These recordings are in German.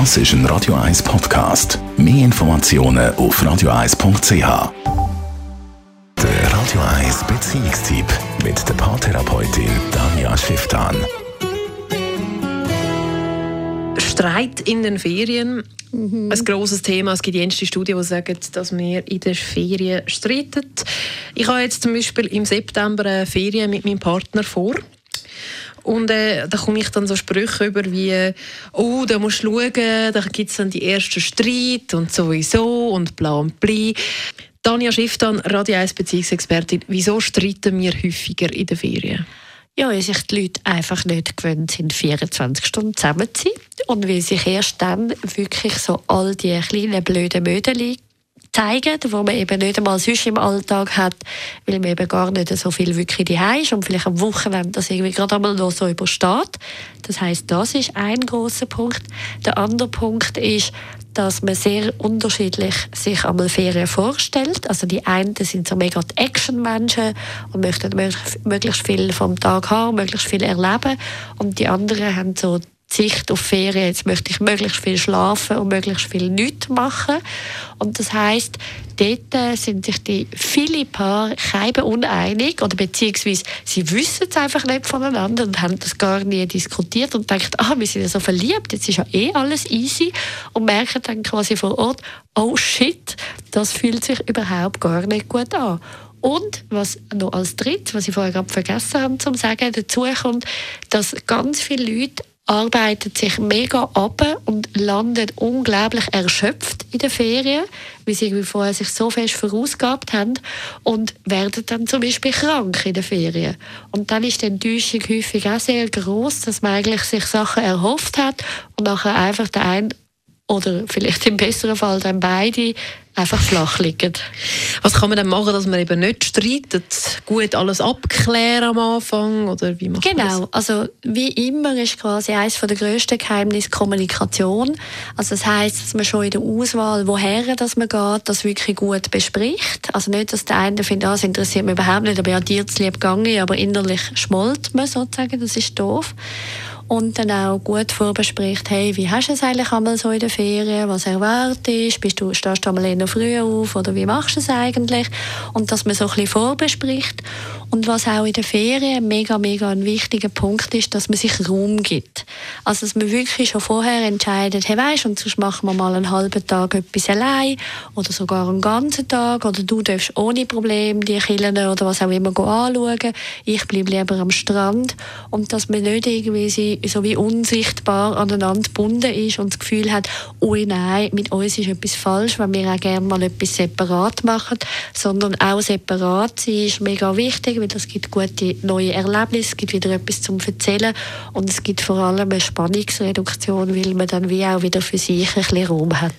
Das ist ein Radio 1 Podcast. Mehr Informationen auf radio1.ch. Der Radio 1 Beziehungstyp mit der Paartherapeutin Danja Schifftan. Streit in den Ferien. Mhm. Ein grosses Thema. Es gibt jenste Studien, die sagen, dass wir in den Ferien streiten. Ich habe jetzt zum Beispiel im September eine Ferien mit meinem Partner vor. Und äh, da komme ich dann so Sprüche über wie, oh, da musst du schauen, da gibt es dann die ersten Streit und sowieso und bla und bli. Tanja Schifftan, Radio 1 Beziehungsexpertin, wieso streiten wir häufiger in den Ferien? Ja, weil sich die Leute einfach nicht gewöhnt sind, 24 Stunden zusammen zu sein. Und weil sich erst dann wirklich so all die kleinen blöden Mödeli zeigen, wo man eben nicht einmal sonst im Alltag hat, weil man eben gar nicht so viel wirklich daheim ist und vielleicht am Wochenende das irgendwie gerade einmal noch so übersteht. Das heißt, das ist ein großer Punkt. Der andere Punkt ist, dass man sehr unterschiedlich sich einmal Ferien vorstellt. Also die einen sind so mega Action-Menschen und möchten möglichst viel vom Tag haben, möglichst viel erleben und die anderen haben so Sicht auf Ferien, jetzt möchte ich möglichst viel schlafen und möglichst viel nichts machen. Und das heißt, dort äh, sind sich die viele Paare kein uneinig oder beziehungsweise sie wissen es einfach nicht voneinander und haben das gar nie diskutiert und denken, ah, wir sind ja so verliebt, jetzt ist ja eh alles easy und merken dann quasi vor Ort, oh shit, das fühlt sich überhaupt gar nicht gut an. Und was noch als drittes, was ich vorher gerade vergessen habe zu sagen, dazu kommt, dass ganz viele Leute arbeitet sich mega ab und landet unglaublich erschöpft in den Ferien, weil sie vorher sich so fest vorausgehabt haben und werden dann zum Beispiel krank in den Ferien. Und dann ist die Enttäuschung häufig auch sehr groß, dass man eigentlich sich Sachen erhofft hat und nachher einfach der ein oder vielleicht im besseren Fall dann beide einfach flach liegen. Was kann man dann machen, dass man eben nicht streitet? Gut alles abklären am Anfang oder wie macht Genau, also wie immer ist quasi eines der grössten Geheimnisse Kommunikation. Also das heißt, dass man schon in der Auswahl, woher dass man geht, das wirklich gut bespricht. Also nicht, dass der eine findet, ah, das interessiert mich überhaupt nicht, aber ja, dir zu lieb gegangen, aber innerlich schmollt man sozusagen, das ist doof und dann auch gut vorbespricht, hey, wie hast du es eigentlich einmal so in der Ferien, was erwartest, bist du, stehst du einmal eher früh auf oder wie machst du es eigentlich? Und dass man so ein bisschen vorbespricht und was auch in der Ferien mega, mega ein wichtiger Punkt ist, dass man sich Raum gibt. Also, dass man wirklich schon vorher entscheidet, hey, weisst, und sonst machen wir mal einen halben Tag etwas allein oder sogar einen ganzen Tag oder du darfst ohne Problem die Killen oder was auch immer anschauen. Ich bleibe lieber am Strand. Und dass man nicht irgendwie so wie unsichtbar aneinander gebunden ist und das Gefühl hat, oh nein, mit uns ist etwas falsch, wenn wir auch gerne mal etwas separat machen, sondern auch separat sein ist mega wichtig, weil es gibt gute neue Erlebnisse, es gibt wieder etwas zum Erzählen. Und es gibt vor allem eine Spannungsreduktion, weil man dann wie auch wieder für sich ein bisschen Raum hat.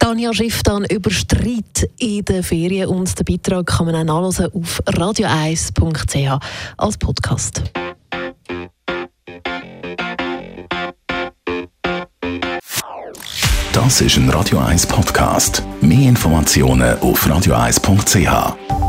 Tanja Schiff dann über Streit in den Ferien und den Beitrag kann man auch nachlesen auf radio1.ch als Podcast. Das ist ein Radio 1 Podcast. Mehr Informationen auf radio1.ch.